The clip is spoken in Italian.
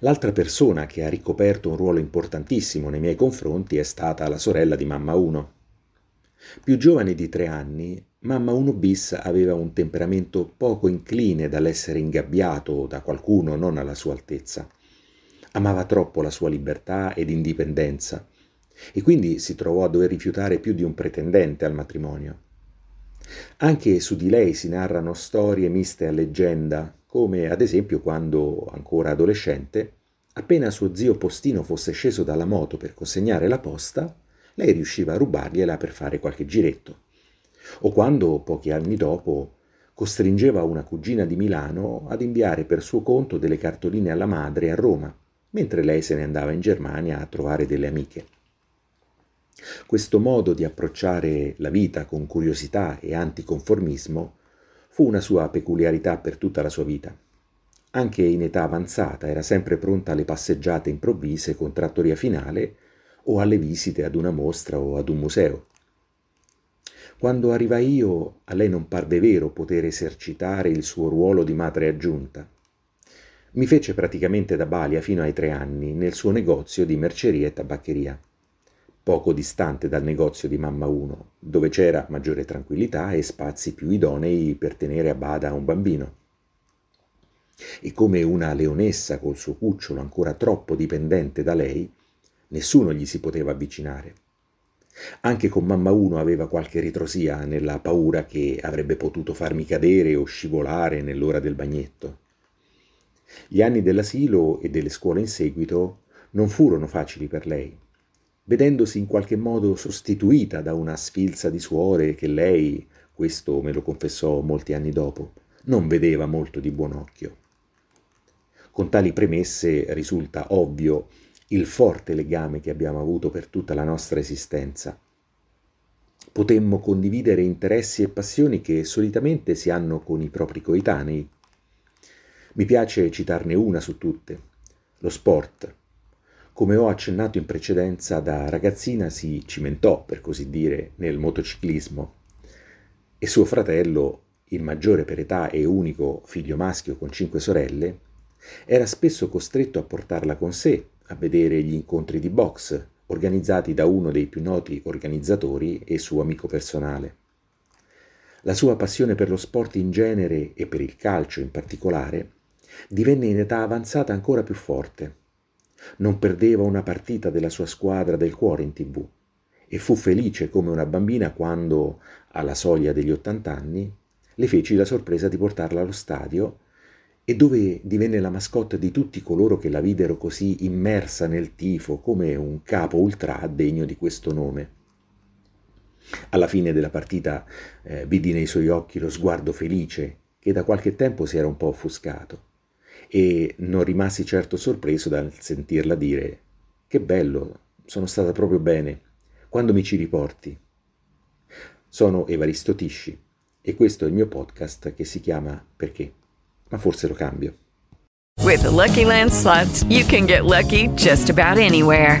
L'altra persona che ha ricoperto un ruolo importantissimo nei miei confronti è stata la sorella di mamma 1. Più giovane di tre anni, mamma 1 bis aveva un temperamento poco incline dall'essere ingabbiato da qualcuno non alla sua altezza. Amava troppo la sua libertà ed indipendenza e quindi si trovò a dover rifiutare più di un pretendente al matrimonio. Anche su di lei si narrano storie miste a leggenda, come ad esempio quando, ancora adolescente, appena suo zio Postino fosse sceso dalla moto per consegnare la posta, lei riusciva a rubargliela per fare qualche giretto. O quando, pochi anni dopo, costringeva una cugina di Milano ad inviare per suo conto delle cartoline alla madre a Roma, mentre lei se ne andava in Germania a trovare delle amiche. Questo modo di approcciare la vita con curiosità e anticonformismo fu una sua peculiarità per tutta la sua vita. Anche in età avanzata era sempre pronta alle passeggiate improvvise con trattoria finale o alle visite ad una mostra o ad un museo. Quando arrivai io, a lei non parve vero poter esercitare il suo ruolo di madre aggiunta. Mi fece praticamente da balia fino ai tre anni nel suo negozio di merceria e tabaccheria poco distante dal negozio di Mamma 1, dove c'era maggiore tranquillità e spazi più idonei per tenere a bada un bambino. E come una leonessa col suo cucciolo ancora troppo dipendente da lei, nessuno gli si poteva avvicinare. Anche con Mamma 1 aveva qualche ritrosia nella paura che avrebbe potuto farmi cadere o scivolare nell'ora del bagnetto. Gli anni dell'asilo e delle scuole in seguito non furono facili per lei vedendosi in qualche modo sostituita da una sfilza di suore che lei, questo me lo confessò molti anni dopo, non vedeva molto di buon occhio. Con tali premesse risulta ovvio il forte legame che abbiamo avuto per tutta la nostra esistenza. Potemmo condividere interessi e passioni che solitamente si hanno con i propri coetanei. Mi piace citarne una su tutte, lo sport, come ho accennato in precedenza, da ragazzina si cimentò, per così dire, nel motociclismo e suo fratello, il maggiore per età e unico figlio maschio con cinque sorelle, era spesso costretto a portarla con sé a vedere gli incontri di box organizzati da uno dei più noti organizzatori e suo amico personale. La sua passione per lo sport in genere e per il calcio in particolare divenne in età avanzata ancora più forte non perdeva una partita della sua squadra del cuore in tv e fu felice come una bambina quando, alla soglia degli ottant'anni, le feci la sorpresa di portarla allo stadio e dove divenne la mascotte di tutti coloro che la videro così immersa nel tifo come un capo ultra degno di questo nome. Alla fine della partita eh, vidi nei suoi occhi lo sguardo felice che da qualche tempo si era un po' offuscato e non rimasi certo sorpreso dal sentirla dire che bello, sono stata proprio bene, quando mi ci riporti. Sono Evaristo Tisci e questo è il mio podcast che si chiama Perché? Ma forse lo cambio. With the Lucky Land slots, you can get lucky just about anywhere.